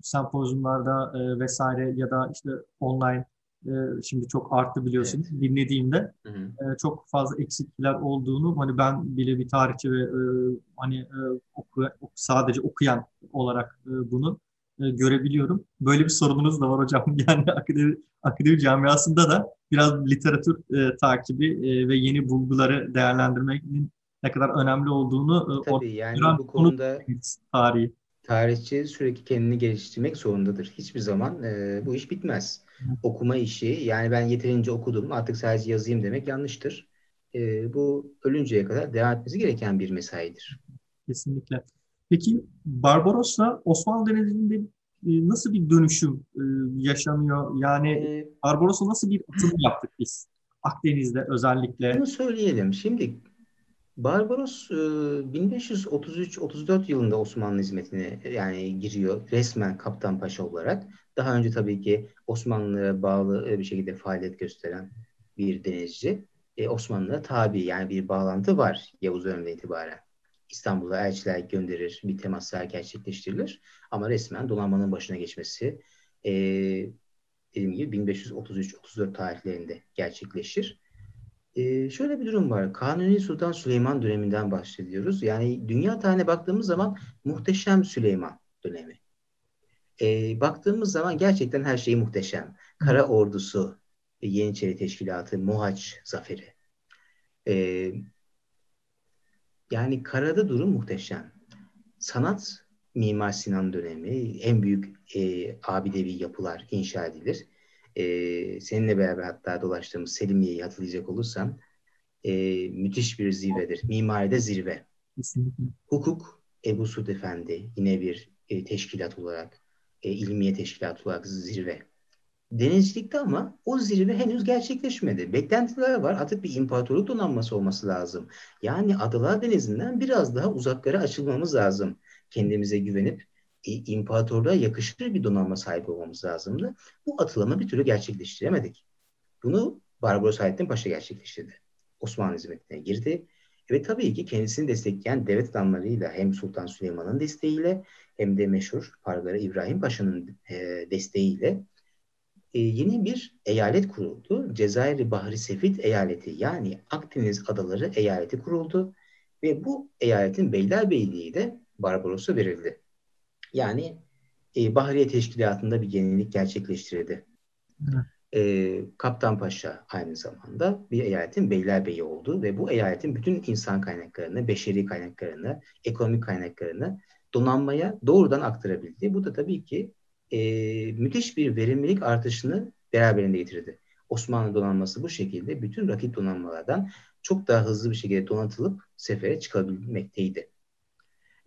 B: Sempozyumlarda vesaire ya da işte online şimdi çok arttı biliyorsunuz evet. dinlediğimde hı hı. çok fazla eksikler olduğunu hani ben bile bir tarihçi ve hani sadece okuyan olarak bunu e, görebiliyorum. Böyle bir sorununuz da var hocam. Yani akademi, akademi camiasında da biraz literatür e, takibi e, ve yeni bulguları değerlendirmenin ne kadar önemli olduğunu
C: e, Tabii yani bu konuda tarihi. Tarihçi sürekli kendini geliştirmek zorundadır. Hiçbir zaman e, bu iş bitmez. Hı. Okuma işi yani ben yeterince okudum artık sadece yazayım demek yanlıştır. E, bu ölünceye kadar devam etmesi gereken bir mesaidir.
B: Kesinlikle. Peki Barbaros'la Osmanlı Denizi'nde e, nasıl bir dönüşüm e, yaşanıyor? Yani ee, Barbaros'a nasıl bir atılım yaptık biz? Akdeniz'de özellikle.
C: Bunu söyleyelim. Şimdi Barbaros 1533-34 e, yılında Osmanlı hizmetine yani giriyor resmen kaptan paşa olarak. Daha önce tabii ki Osmanlı'ya bağlı bir şekilde faaliyet gösteren bir denizci. Osmanlı'ya tabi yani bir bağlantı var Yavuz döneminden itibaren. İstanbul'a elçiler gönderir, bir temaslar gerçekleştirilir. Ama resmen donanmanın başına geçmesi e, dediğim gibi 1533-34 tarihlerinde gerçekleşir. E, şöyle bir durum var. Kanuni Sultan Süleyman döneminden bahsediyoruz. Yani dünya tarihine baktığımız zaman muhteşem Süleyman dönemi. E, baktığımız zaman gerçekten her şey muhteşem. Kara ordusu, Yeniçeri Teşkilatı, Mohaç zaferi. E, Yani karada durum muhteşem. Sanat Mimar Sinan dönemi en büyük e, abidevi yapılar inşa edilir. E, seninle beraber hatta dolaştığımız Selimiye'yi hatırlayacak olursam e, müthiş bir zirvedir. Mimaride zirve.
B: Kesinlikle.
C: Hukuk Ebu Suud Efendi yine bir e, teşkilat olarak, e, ilmiye teşkilat olarak zirve. Denizcilikte ama o zirve henüz gerçekleşmedi. Beklentiler var. Artık bir imparatorluk donanması olması lazım. Yani Adalar Denizi'nden biraz daha uzaklara açılmamız lazım. Kendimize güvenip e, imparatorluğa yakışır bir donanma sahip olmamız lazımdı. Bu atılımı bir türlü gerçekleştiremedik. Bunu Barbaros Hayrettin Paşa gerçekleştirdi. Osmanlı hizmetine girdi. Ve tabii ki kendisini destekleyen devlet adamlarıyla hem Sultan Süleyman'ın desteğiyle hem de meşhur Pargara İbrahim Paşa'nın e, desteğiyle e, yeni bir eyalet kuruldu. Cezayir Bahri Sefit eyaleti yani Akdeniz Adaları eyaleti kuruldu ve bu eyaletin beylerbeyliği de Barbaros'a verildi. Yani e, Bahriye Teşkilatı'nda bir yenilik gerçekleştirildi. E, Kaptan Paşa aynı zamanda bir eyaletin beylerbeyi oldu ve bu eyaletin bütün insan kaynaklarını, beşeri kaynaklarını, ekonomik kaynaklarını donanmaya doğrudan aktarabildi. Bu da tabii ki e, müthiş bir verimlilik artışını beraberinde getirdi. Osmanlı donanması bu şekilde bütün rakip donanmalardan çok daha hızlı bir şekilde donatılıp sefere çıkabilmekteydi.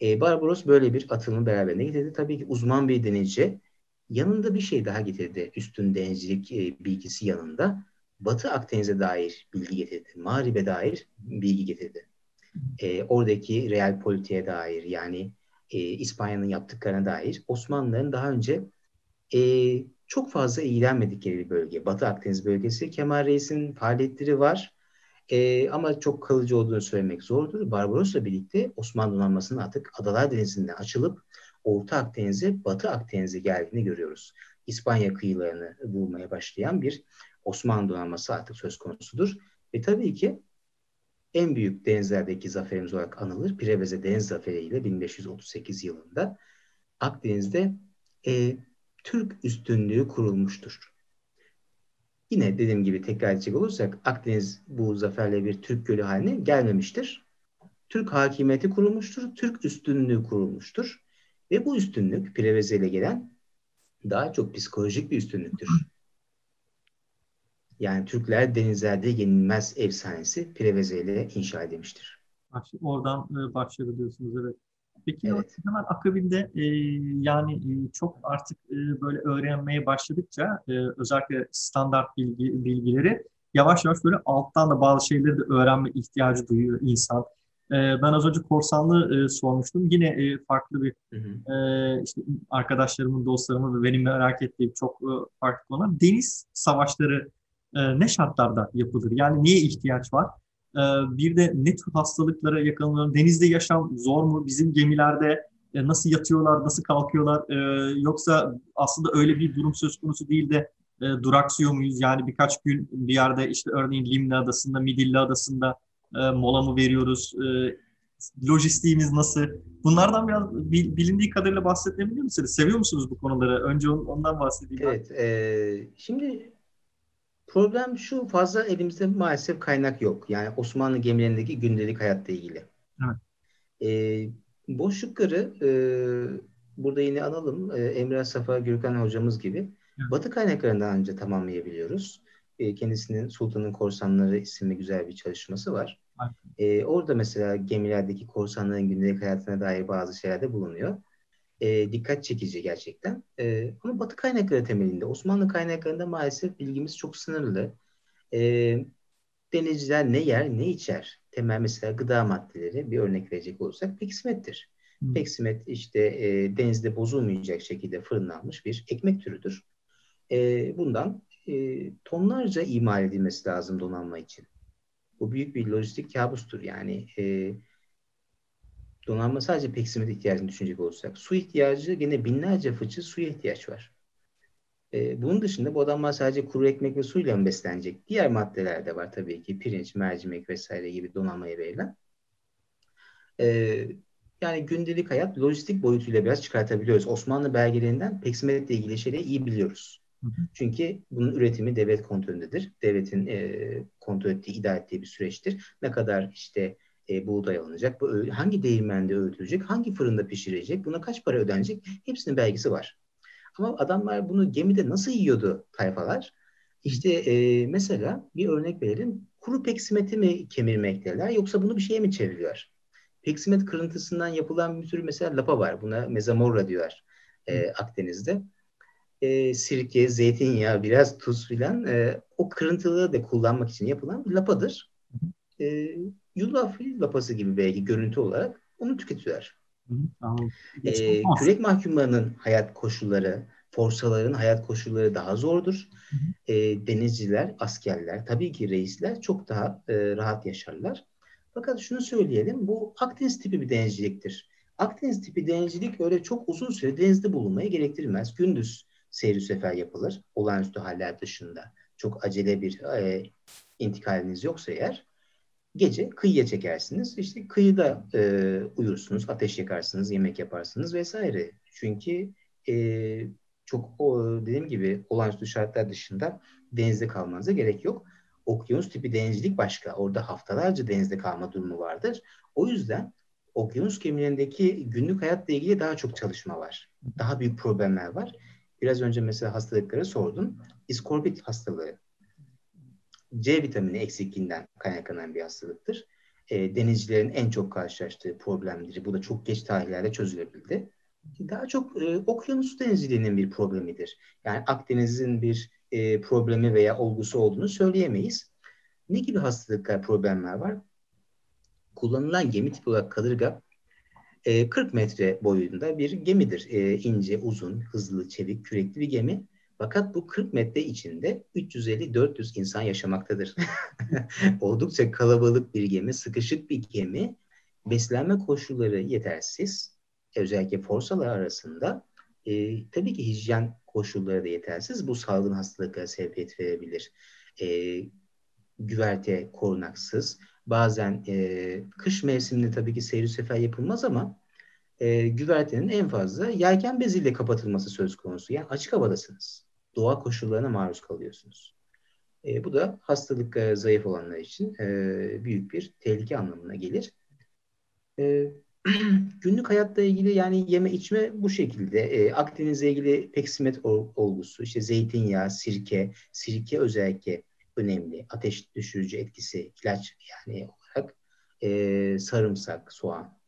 C: E, Barbaros böyle bir atılımı beraberinde getirdi. Tabii ki uzman bir denizci yanında bir şey daha getirdi. Üstün denizcilik e, bilgisi yanında. Batı Akdeniz'e dair bilgi getirdi. Mağrib'e dair bilgi getirdi. E, oradaki real politiğe dair yani e, İspanya'nın yaptıklarına dair Osmanlıların daha önce e, çok fazla ilgilenmedikleri bir bölge. Batı Akdeniz bölgesi. Kemal Reis'in faaliyetleri var. E, ama çok kalıcı olduğunu söylemek zordur. Barbaros'la birlikte Osmanlı donanmasının artık Adalar Denizi'nden açılıp Orta Akdeniz'e, Batı Akdeniz'e geldiğini görüyoruz. İspanya kıyılarını bulmaya başlayan bir Osmanlı donanması artık söz konusudur. Ve tabii ki en büyük denizlerdeki zaferimiz olarak anılır. Preveze Deniz Zaferi ile 1538 yılında Akdeniz'de e, Türk üstünlüğü kurulmuştur. Yine dediğim gibi tekrar edecek olursak Akdeniz bu zaferle bir Türk gölü haline gelmemiştir. Türk hakimiyeti kurulmuştur, Türk üstünlüğü kurulmuştur. Ve bu üstünlük Preveze ile gelen daha çok psikolojik bir üstünlüktür. Yani Türkler denizlerde yenilmez efsanesi Preveze ile inşa edilmiştir.
B: Oradan e, başladı diyorsunuz evet. Peki
C: Evet.
B: hemen akabinde e, yani e, çok artık e, böyle öğrenmeye başladıkça e, özellikle standart bilgi bilgileri yavaş yavaş böyle alttan da bazı şeyleri de öğrenme ihtiyacı duyuyor insan. E, ben az önce korsanlığı e, sormuştum. Yine e, farklı bir
C: Hı hı.
B: e, işte arkadaşlarımın, dostlarımın ve benim merak ettiğim çok e, farklı konular. Deniz savaşları e, ne şartlarda yapılır? Yani niye ihtiyaç var? E, bir de ne tür hastalıklara yakalanıyor? Denizde yaşam zor mu? Bizim gemilerde e, nasıl yatıyorlar, nasıl kalkıyorlar? E, yoksa aslında öyle bir durum söz konusu değil de e, duraksıyor muyuz? Yani birkaç gün bir yerde işte örneğin Limna Adası'nda, Midilli Adası'nda e, mola mı veriyoruz? Lojistiğimiz nasıl? Bunlardan biraz bil- bilindiği kadarıyla bahsedebilir misiniz? Seviyor musunuz bu konuları? Önce on- ondan bahsedeyim.
C: Evet, e, şimdi problem şu fazla elimizde maalesef kaynak yok. Yani Osmanlı gemilerindeki gündelik hayatla ilgili.
B: Evet.
C: E, boşlukları e, burada yine analım. E, Emre Safa Gürkan hocamız gibi
B: Evet.
C: Batı kaynaklarından önce tamamlayabiliyoruz. E, kendisinin Sultanın Korsanları isimli güzel bir çalışması var.
B: Evet.
C: E, orada mesela gemilerdeki korsanların gündelik hayatına dair bazı şeyler de bulunuyor. E, dikkat çekici gerçekten. E, ama Batı kaynakları temelinde. Osmanlı kaynaklarında maalesef bilgimiz çok sınırlı. E, denizciler ne yer ne içer? Temel mesela gıda maddeleri bir örnek verecek olursak peksimettir.
B: Hı.
C: Peksimet işte e, denizde bozulmayacak şekilde fırınlanmış bir ekmek türüdür. E, bundan e, tonlarca imal edilmesi lazım donanma için. Bu büyük bir lojistik kabustur. Yani e, donanma sadece peksimet ihtiyacını düşünecek olursak. Su ihtiyacı gene binlerce fıçı suya ihtiyaç var. E, bunun dışında bu adamlar sadece kuru ekmek ve suyla mı beslenecek? Diğer maddeler de var tabii ki. Pirinç, mercimek vesaire gibi donanmaya verilen. E, yani gündelik hayat lojistik boyutuyla biraz çıkartabiliyoruz. Osmanlı belgelerinden peksimetle ilgili şeyleri iyi biliyoruz.
B: Hı hı.
C: Çünkü bunun üretimi devlet kontrolündedir. Devletin e, kontrol ettiği, idare ettiği bir süreçtir. Ne kadar işte e, buğday alınacak, bu hangi değirmende öğütülecek, hangi fırında pişirilecek, buna kaç para ödenecek hepsinin belgesi var. Ama adamlar bunu gemide nasıl yiyordu tayfalar? İşte e, mesela bir örnek verelim. Kuru peksimeti mi kemirmekteler yoksa bunu bir şeye mi çeviriyorlar? Peksimet kırıntısından yapılan bir tür mesela lapa var. Buna mezamorra diyorlar e, Akdeniz'de. E, sirke, zeytinyağı, biraz tuz filan e, o kırıntıları da kullanmak için yapılan bir lapadır. E, yulaf lapası gibi belki görüntü olarak onu tüketiyorlar.
B: Hı.
C: E,
B: Olmaz.
C: kürek mahkumlarının hayat koşulları, forsaların hayat koşulları daha zordur.
B: Hı hı.
C: E, denizciler, askerler, tabii ki reisler çok daha e, rahat yaşarlar. Fakat şunu söyleyelim, bu Akdeniz tipi bir denizciliktir. Akdeniz tipi denizcilik öyle çok uzun süre denizde bulunmayı gerektirmez. Gündüz seyir sefer yapılır, olağanüstü haller dışında. Çok acele bir e, intikaliniz yoksa eğer, gece kıyıya çekersiniz. İşte kıyıda e, uyursunuz, ateş yakarsınız, yemek yaparsınız vesaire. Çünkü e, çok o, dediğim gibi olağanüstü şartlar dışında denizde kalmanıza gerek yok. Okyanus tipi denizcilik başka. Orada haftalarca denizde kalma durumu vardır. O yüzden okyanus gemilerindeki günlük hayatla ilgili daha çok çalışma var. Daha büyük problemler var. Biraz önce mesela hastalıkları sordum. İskorbit hastalığı. C vitamini eksikliğinden kaynaklanan bir hastalıktır. E, denizcilerin en çok karşılaştığı problemdir. Bu da çok geç tarihlerde çözülebildi. Daha çok e, okyanus denizciliğinin bir problemidir. Yani Akdeniz'in bir e, problemi veya olgusu olduğunu söyleyemeyiz. Ne gibi hastalıklar, problemler var? Kullanılan gemi tipi olarak kadırga e, 40 metre boyunda bir gemidir. E, ince, uzun, hızlı, çevik, kürekli bir gemi. Fakat bu 40 metre içinde 350-400 insan yaşamaktadır. Oldukça kalabalık bir gemi, sıkışık bir gemi. Beslenme koşulları yetersiz. Özellikle forsalar arasında. E, tabii ki hijyen koşulları da yetersiz. Bu salgın hastalıklara sebebiyet verebilir. E, güverte korunaksız. Bazen e, kış mevsiminde tabii ki seyir sefer yapılmaz ama e, güvertenin en fazla yelken beziyle kapatılması söz konusu. Yani açık havadasınız. Doğa koşullarına maruz kalıyorsunuz. E, bu da hastalık e, zayıf olanlar için e, büyük bir tehlike anlamına gelir. E, günlük hayatta ilgili yani yeme içme bu şekilde. E, Akdeniz'le ilgili peksimet ol- olgusu, işte zeytinyağı, sirke, sirke özellikle önemli. Ateş düşürücü etkisi, ilaç yani olarak e, sarımsak, soğan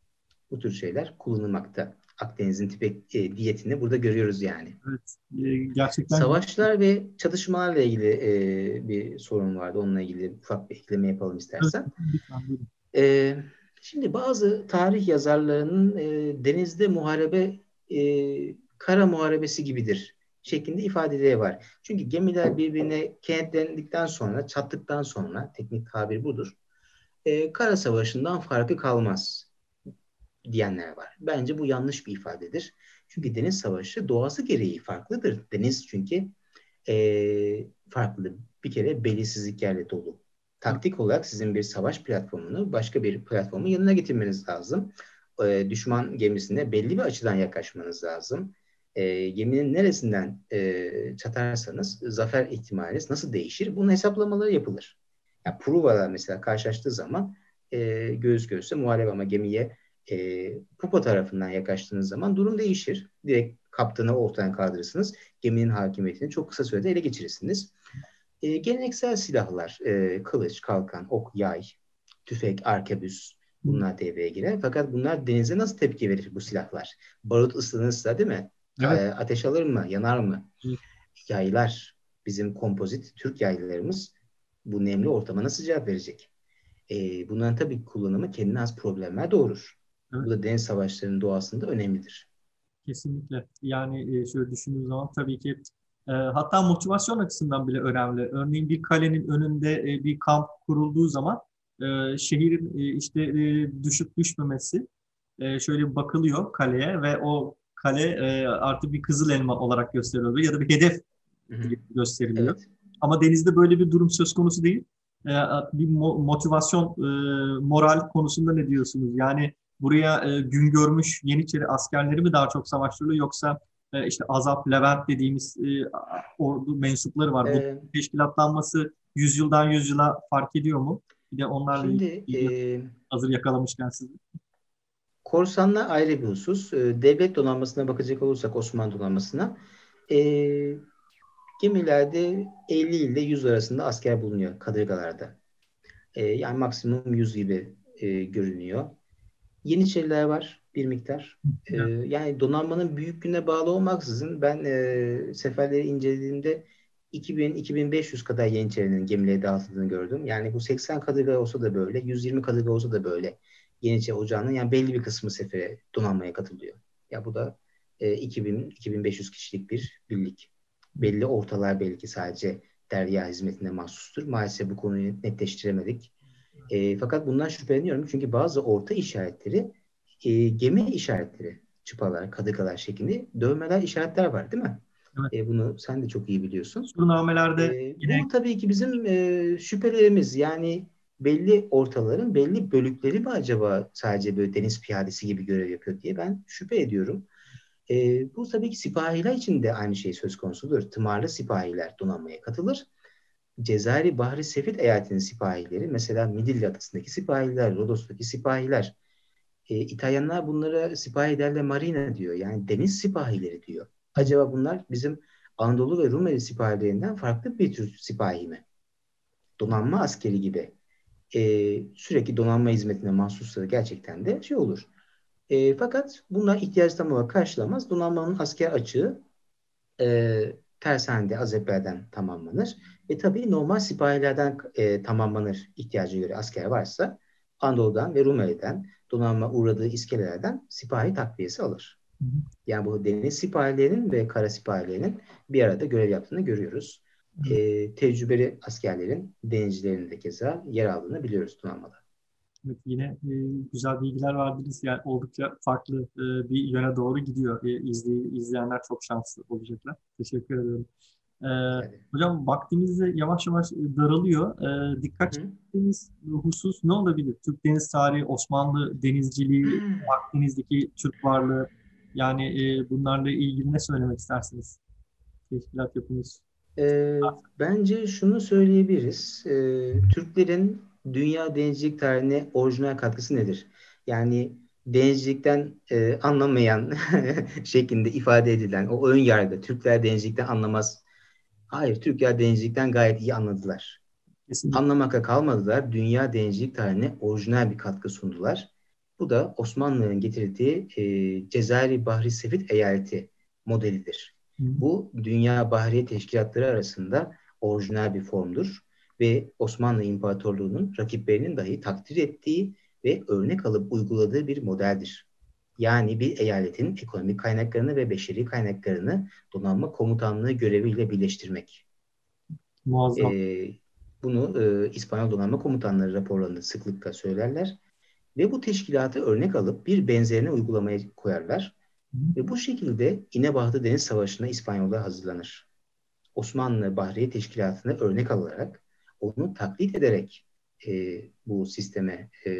C: bu tür şeyler kullanılmakta. Akdeniz'in tipe e, diyetini burada görüyoruz yani.
B: Evet, e, gerçekten
C: Savaşlar ve çatışmalarla ilgili e, bir sorun vardı. Onunla ilgili ufak bir ekleme yapalım istersen.
B: Buyurun.
C: E, şimdi bazı tarih yazarlarının e, denizde muharebe e, kara muharebesi gibidir şeklinde ifadeleri var. Çünkü gemiler birbirine kenetlendikten sonra, çattıktan sonra, teknik tabir budur, e, kara savaşından farkı kalmaz diyenler var. Bence bu yanlış bir ifadedir. Çünkü deniz savaşı doğası gereği farklıdır. Deniz çünkü e, farklı. Bir kere belirsizliklerle dolu. Taktik olarak sizin bir savaş platformunu başka bir platformun yanına getirmeniz lazım. E, düşman gemisine belli bir açıdan yaklaşmanız lazım. E, geminin neresinden e, çatarsanız zafer ihtimaliniz nasıl değişir? Bunun hesaplamaları yapılır. Yani Pruvalar mesela karşılaştığı zaman e, göğüs göğüse muharebe ama gemiye e, pupa tarafından yaklaştığınız zaman durum değişir. Direkt kaptanı ortadan kaldırırsınız. Geminin hakimiyetini çok kısa sürede ele geçirirsiniz. E, geleneksel silahlar, e, kılıç, kalkan, ok, yay, tüfek, arkebüs bunlar devreye girer. Fakat bunlar denize nasıl tepki verir bu silahlar? Barut ısınırsa değil mi?
B: Evet.
C: E, ateş alır mı? Yanar mı? Yaylar, bizim kompozit Türk yaylarımız bu nemli ortama nasıl cevap verecek? E, bunların tabii kullanımı kendine az problemler doğurur. Bu da deniz savaşlarının doğasında önemlidir.
B: Kesinlikle. Yani e, şöyle düşündüğüm zaman tabii ki e, hatta motivasyon açısından bile önemli. Örneğin bir kalenin önünde e, bir kamp kurulduğu zaman şehrin işte düşüp düşmemesi şöyle bakılıyor kaleye ve o kale artık bir kızıl elma olarak gösteriliyor ya da bir hedef gösteriliyor.
C: Evet.
B: Ama denizde böyle bir durum söz konusu değil. Bir mo- motivasyon, moral konusunda ne diyorsunuz? Yani buraya e, gün görmüş Yeniçeri askerleri mi daha çok savaştırılıyor yoksa e, işte Azap, Levent dediğimiz e, ordu mensupları var. Bu
C: Ee,
B: teşkilatlanması yüzyıldan yüzyıla fark ediyor mu? Bir de onlarla
C: Şimdi
B: ilgili
C: e,
B: hazır yakalamışken sizi.
C: korsanlar ayrı bir husus. E, devlet donanmasına bakacak olursak Osmanlı donanmasına e, gemilerde 50 ile 100 arasında asker bulunuyor kadırgalarda. E, yani maksimum 100 gibi e, görünüyor. Yeniçeriler var bir miktar. E, yani donanmanın büyüklüğüne bağlı olmaksızın ben e, seferleri incelediğimde 2000-2500 kadar Yeniçerinin gemilere dağıtıldığını gördüm. Yani bu 80 kadırga olsa da böyle, 120 kadırga olsa da böyle Yeniçeri Ocağı'nın yani belli bir kısmı sefere donanmaya katılıyor. Ya bu da e, 2000-2500 kişilik bir birlik. Belli ortalar belki sadece derya hizmetine mahsustur. Maalesef bu konuyu netleştiremedik. E, fakat bundan şüpheleniyorum çünkü bazı orta işaretleri e, gemi işaretleri, çıpalar, kadıkalar şeklinde dövmeler, işaretler var değil mi?
B: Evet.
C: E, bunu sen de çok iyi biliyorsun.
B: Surnamelerde
C: E,
B: yine-
C: Bu tabii ki bizim e, şüphelerimiz. Yani belli ortaların belli bölükleri mi acaba sadece böyle deniz piyadesi gibi görev yapıyor diye ben şüphe ediyorum. E, bu tabii ki sipahiler için de aynı şey söz konusudur. Tımarlı sipahiler donanmaya katılır. Cezayir Bahri Sefit eyaletinin sipahileri mesela Midilli adasındaki sipahiler, Rodos'taki sipahiler. E, İtalyanlar bunlara sipahi derle marina diyor. Yani deniz sipahileri diyor. Acaba bunlar bizim Anadolu ve Rumeli sipahilerinden farklı bir tür sipahi mi? Donanma askeri gibi. E, sürekli donanma hizmetine mahsusları gerçekten de şey olur. E, fakat bunlar ihtiyaç tam olarak karşılamaz. Donanmanın asker açığı e, tersanede Azepler'den tamamlanır. Ve tabii normal sipahilerden e, tamamlanır ihtiyacı göre asker varsa Anadolu'dan ve Rumeli'den donanma uğradığı iskelelerden sipahi takviyesi alır.
B: Hı hı.
C: Yani bu deniz sipahilerinin ve kara sipahilerinin bir arada görev yaptığını görüyoruz.
B: Hı.
C: E, tecrübeli askerlerin, denizcilerin de keza yer aldığını biliyoruz donanmada.
B: Evet, yine e, güzel bilgiler verdiniz. Yani oldukça farklı e, bir yöne doğru gidiyor. E, izley- izleyenler çok şanslı olacaklar. Teşekkür ediyorum. E, hocam vaktimiz de yavaş yavaş e, daralıyor. E, dikkat çektiğiniz husus ne olabilir? Türk deniz tarihi, Osmanlı denizciliği, Akdeniz'deki Türk varlığı. Yani e, bunlarla ilgili ne söylemek istersiniz? Teşkilat yapınız.
C: Ee, bence şunu söyleyebiliriz. Ee, Türklerin dünya denizcilik tarihine orijinal katkısı nedir? Yani denizcilikten e, anlamayan şeklinde ifade edilen o ön yargı, Türkler denizcilikten anlamaz. Hayır, Türkler denizcilikten gayet iyi anladılar.
B: Kesinlikle.
C: Anlamakla kalmadılar, dünya denizcilik tarihine orijinal bir katkı sundular. Bu da Osmanlı'nın getirdiği e, Cezayir Bahri Sefit Eyaleti modelidir. Bu Dünya Bahriye Teşkilatları arasında orijinal bir formdur ve Osmanlı İmparatorluğu'nun rakiplerinin dahi takdir ettiği ve örnek alıp uyguladığı bir modeldir. Yani bir eyaletin ekonomik kaynaklarını ve beşeri kaynaklarını donanma komutanlığı göreviyle birleştirmek.
B: Muazzam.
C: Ee, bunu e, İspanyol donanma komutanları raporlarında sıklıkla söylerler. Ve bu teşkilatı örnek alıp bir benzerini uygulamaya koyarlar. Ve bu şekilde İnebahtı Deniz Savaşı'na İspanyollar hazırlanır. Osmanlı Bahriye Teşkilatı'na örnek alarak, onu taklit ederek e, bu sisteme e,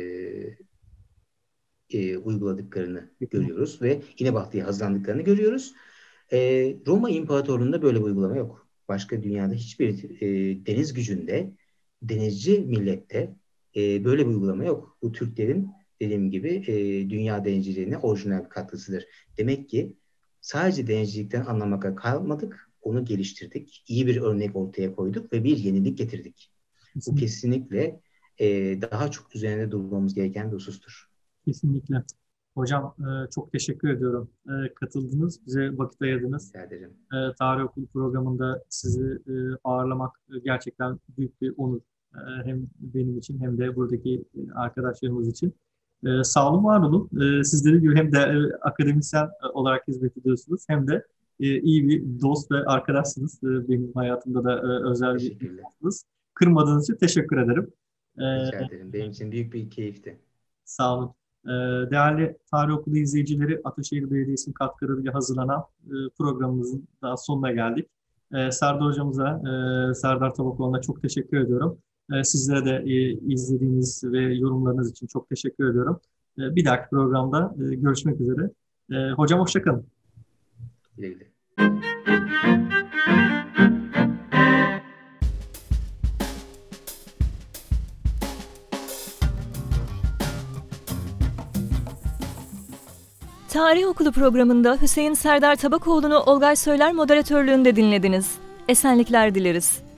C: e, uyguladıklarını görüyoruz ve İnebahtı'ya hazırlandıklarını görüyoruz. E, Roma İmparatorluğu'nda böyle bir uygulama yok. Başka dünyada hiçbir e, deniz gücünde, denizci millette e, böyle bir uygulama yok. Bu Türklerin dediğim gibi e, dünya denizciliğine orijinal katkısıdır. Demek ki sadece denizcilikten anlamakla kalmadık, onu geliştirdik. İyi bir örnek ortaya koyduk ve bir yenilik getirdik. Bu kesinlikle e, daha çok üzerinde durmamız gereken bir husustur.
B: Kesinlikle. Hocam e, çok teşekkür ediyorum. E, katıldınız, bize vakit ayırdınız.
C: Rica ederim.
B: E, Tarih Okulu programında sizi e, ağırlamak gerçekten büyük bir onur. E, hem benim için hem de buradaki e, arkadaşlarımız için. E, sağ olun, var olun. E, sizleri gibi hem de e, akademisyen e, olarak hizmet ediyorsunuz hem de iyi bir dost ve arkadaşsınız. E, benim hayatımda da e, özel bir dostunuz. Kırmadığınız için teşekkür ederim. E,
C: Rica ederim. Benim için büyük bir keyifti.
B: Sağ olun. Ee, Değerli Tarih Okulu izleyicileri, Ataşehir Belediyesi'nin katkılarıyla hazırlanan e, programımızın daha sonuna geldik. Ee, Serdar Hocamıza, e, Serdar Tabakoğlu'na çok teşekkür ediyorum. Ee, Sizlere de izlediğiniz ve yorumlarınız için çok teşekkür ediyorum. Ee, Bir dahaki programda görüşmek üzere. Ee, Hocam hoşçakalın.
C: Güle güle.
A: Tarih Okulu programında Hüseyin Serdar Tabakoğlu'nu Olgay Söyler moderatörlüğünde dinlediniz. Esenlikler dileriz.